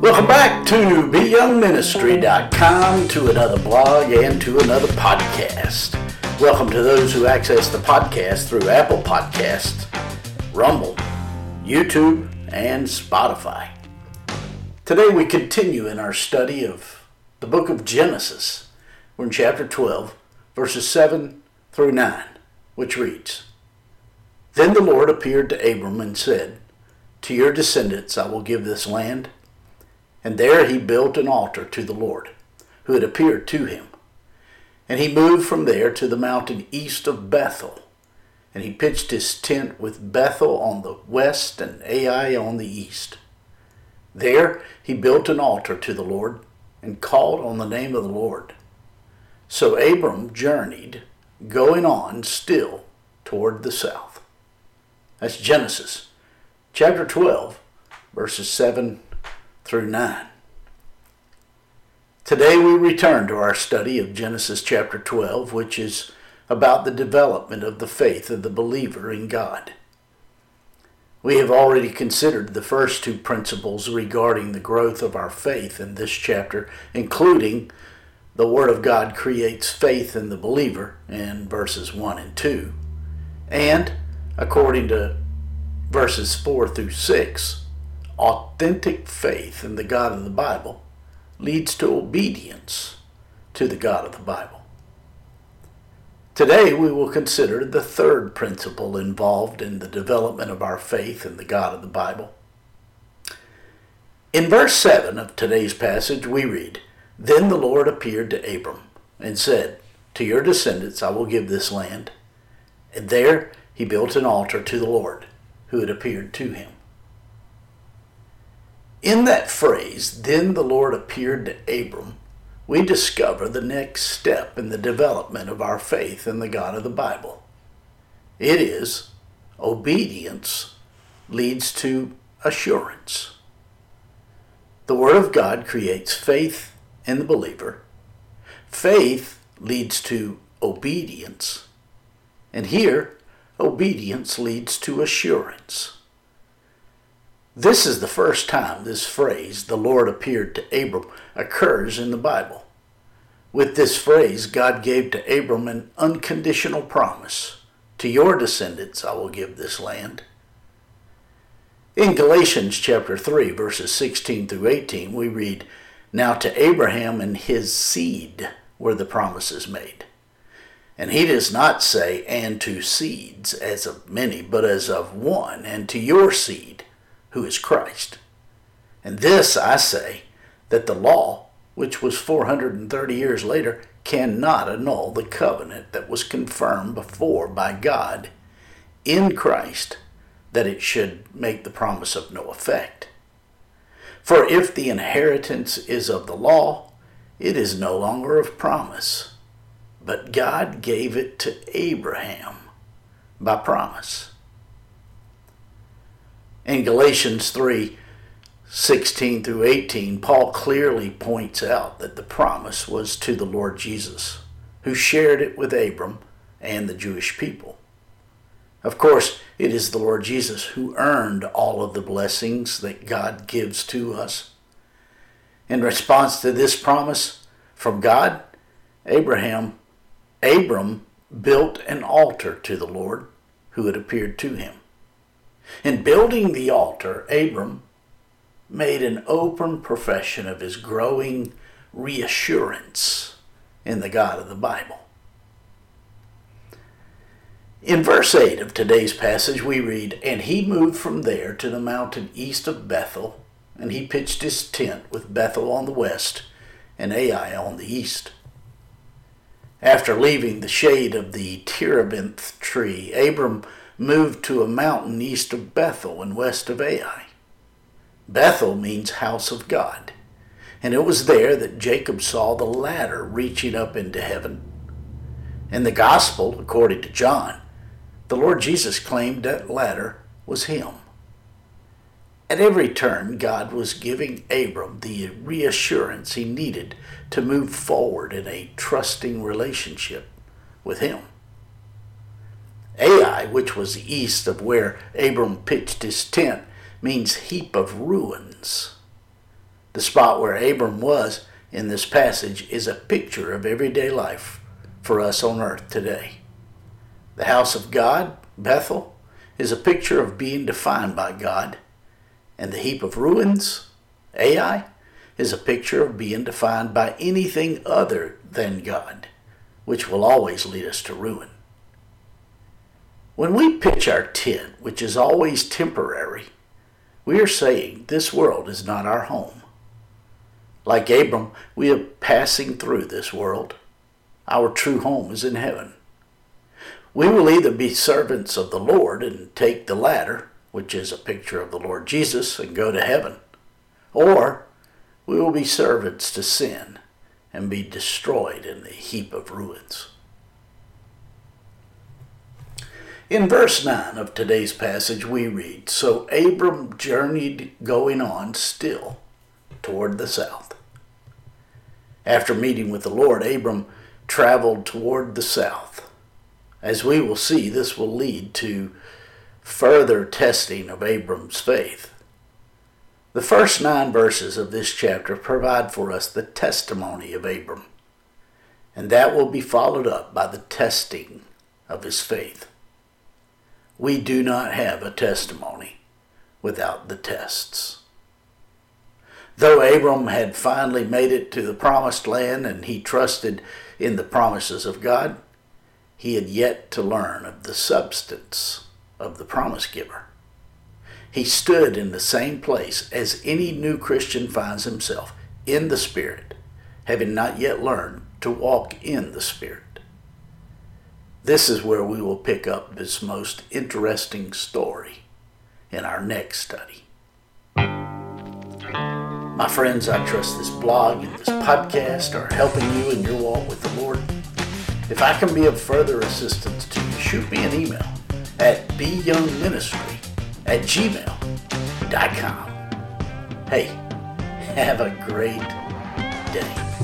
Welcome back to ByoungMinistry.com to another blog and to another podcast. Welcome to those who access the podcast through Apple Podcasts, Rumble, YouTube, and Spotify. Today we continue in our study of the book of Genesis. We're in chapter 12, verses 7 through 9, which reads Then the Lord appeared to Abram and said, To your descendants I will give this land and there he built an altar to the Lord, who had appeared to him. And he moved from there to the mountain east of Bethel. And he pitched his tent with Bethel on the west and Ai on the east. There he built an altar to the Lord and called on the name of the Lord. So Abram journeyed, going on still toward the south. That's Genesis chapter 12, verses 7 through 9. Today we return to our study of Genesis chapter 12, which is about the development of the faith of the believer in God. We have already considered the first two principles regarding the growth of our faith in this chapter, including the Word of God creates faith in the believer in verses 1 and 2, and according to verses 4 through 6, authentic faith in the God of the Bible leads to obedience to the God of the Bible. Today we will consider the third principle involved in the development of our faith in the God of the Bible. In verse 7 of today's passage we read, Then the Lord appeared to Abram and said, To your descendants I will give this land. And there he built an altar to the Lord, who had appeared to him. In that phrase, then the Lord appeared to Abram, we discover the next step in the development of our faith in the God of the Bible. It is obedience leads to assurance. The Word of God creates faith in the believer. Faith leads to obedience. And here, obedience leads to assurance. This is the first time this phrase, the Lord appeared to Abram, occurs in the Bible. With this phrase, God gave to Abram an unconditional promise To your descendants I will give this land. In Galatians chapter 3, verses 16 through 18, we read, Now to Abraham and his seed were the promises made. And he does not say, and to seeds, as of many, but as of one, and to your seed who is Christ. And this I say, that the law, which was 430 years later, cannot annul the covenant that was confirmed before by God in Christ, that it should make the promise of no effect. For if the inheritance is of the law, it is no longer of promise, but God gave it to Abraham by promise. In Galatians 3 16 through 18, Paul clearly points out that the promise was to the Lord Jesus, who shared it with Abram and the Jewish people. Of course, it is the Lord Jesus who earned all of the blessings that God gives to us. In response to this promise from God, Abraham, Abram built an altar to the Lord who had appeared to him. In building the altar, Abram made an open profession of his growing reassurance in the God of the Bible. In verse 8 of today's passage, we read, And he moved from there to the mountain east of Bethel, and he pitched his tent with Bethel on the west and Ai on the east. After leaving the shade of the terebinth tree, Abram moved to a mountain east of Bethel and west of Ai. Bethel means house of God, and it was there that Jacob saw the ladder reaching up into heaven. In the gospel, according to John, the Lord Jesus claimed that ladder was him. At every turn, God was giving Abram the reassurance he needed to move forward in a trusting relationship with him. Ai, which was east of where Abram pitched his tent, means heap of ruins. The spot where Abram was in this passage is a picture of everyday life for us on earth today. The house of God, Bethel, is a picture of being defined by God, and the heap of ruins, Ai, is a picture of being defined by anything other than God, which will always lead us to ruin. When we pitch our tent, which is always temporary, we are saying this world is not our home. Like Abram, we are passing through this world. Our true home is in heaven. We will either be servants of the Lord and take the ladder, which is a picture of the Lord Jesus, and go to heaven, or we will be servants to sin and be destroyed in the heap of ruins. In verse 9 of today's passage, we read So Abram journeyed going on still toward the south. After meeting with the Lord, Abram traveled toward the south. As we will see, this will lead to further testing of Abram's faith. The first nine verses of this chapter provide for us the testimony of Abram, and that will be followed up by the testing of his faith. We do not have a testimony without the tests. Though Abram had finally made it to the promised land and he trusted in the promises of God, he had yet to learn of the substance of the promise giver. He stood in the same place as any new Christian finds himself, in the Spirit, having not yet learned to walk in the Spirit. This is where we will pick up this most interesting story in our next study. My friends, I trust this blog and this podcast are helping you in your walk with the Lord. If I can be of further assistance to you, shoot me an email at byoungministry at gmail.com. Hey, have a great day.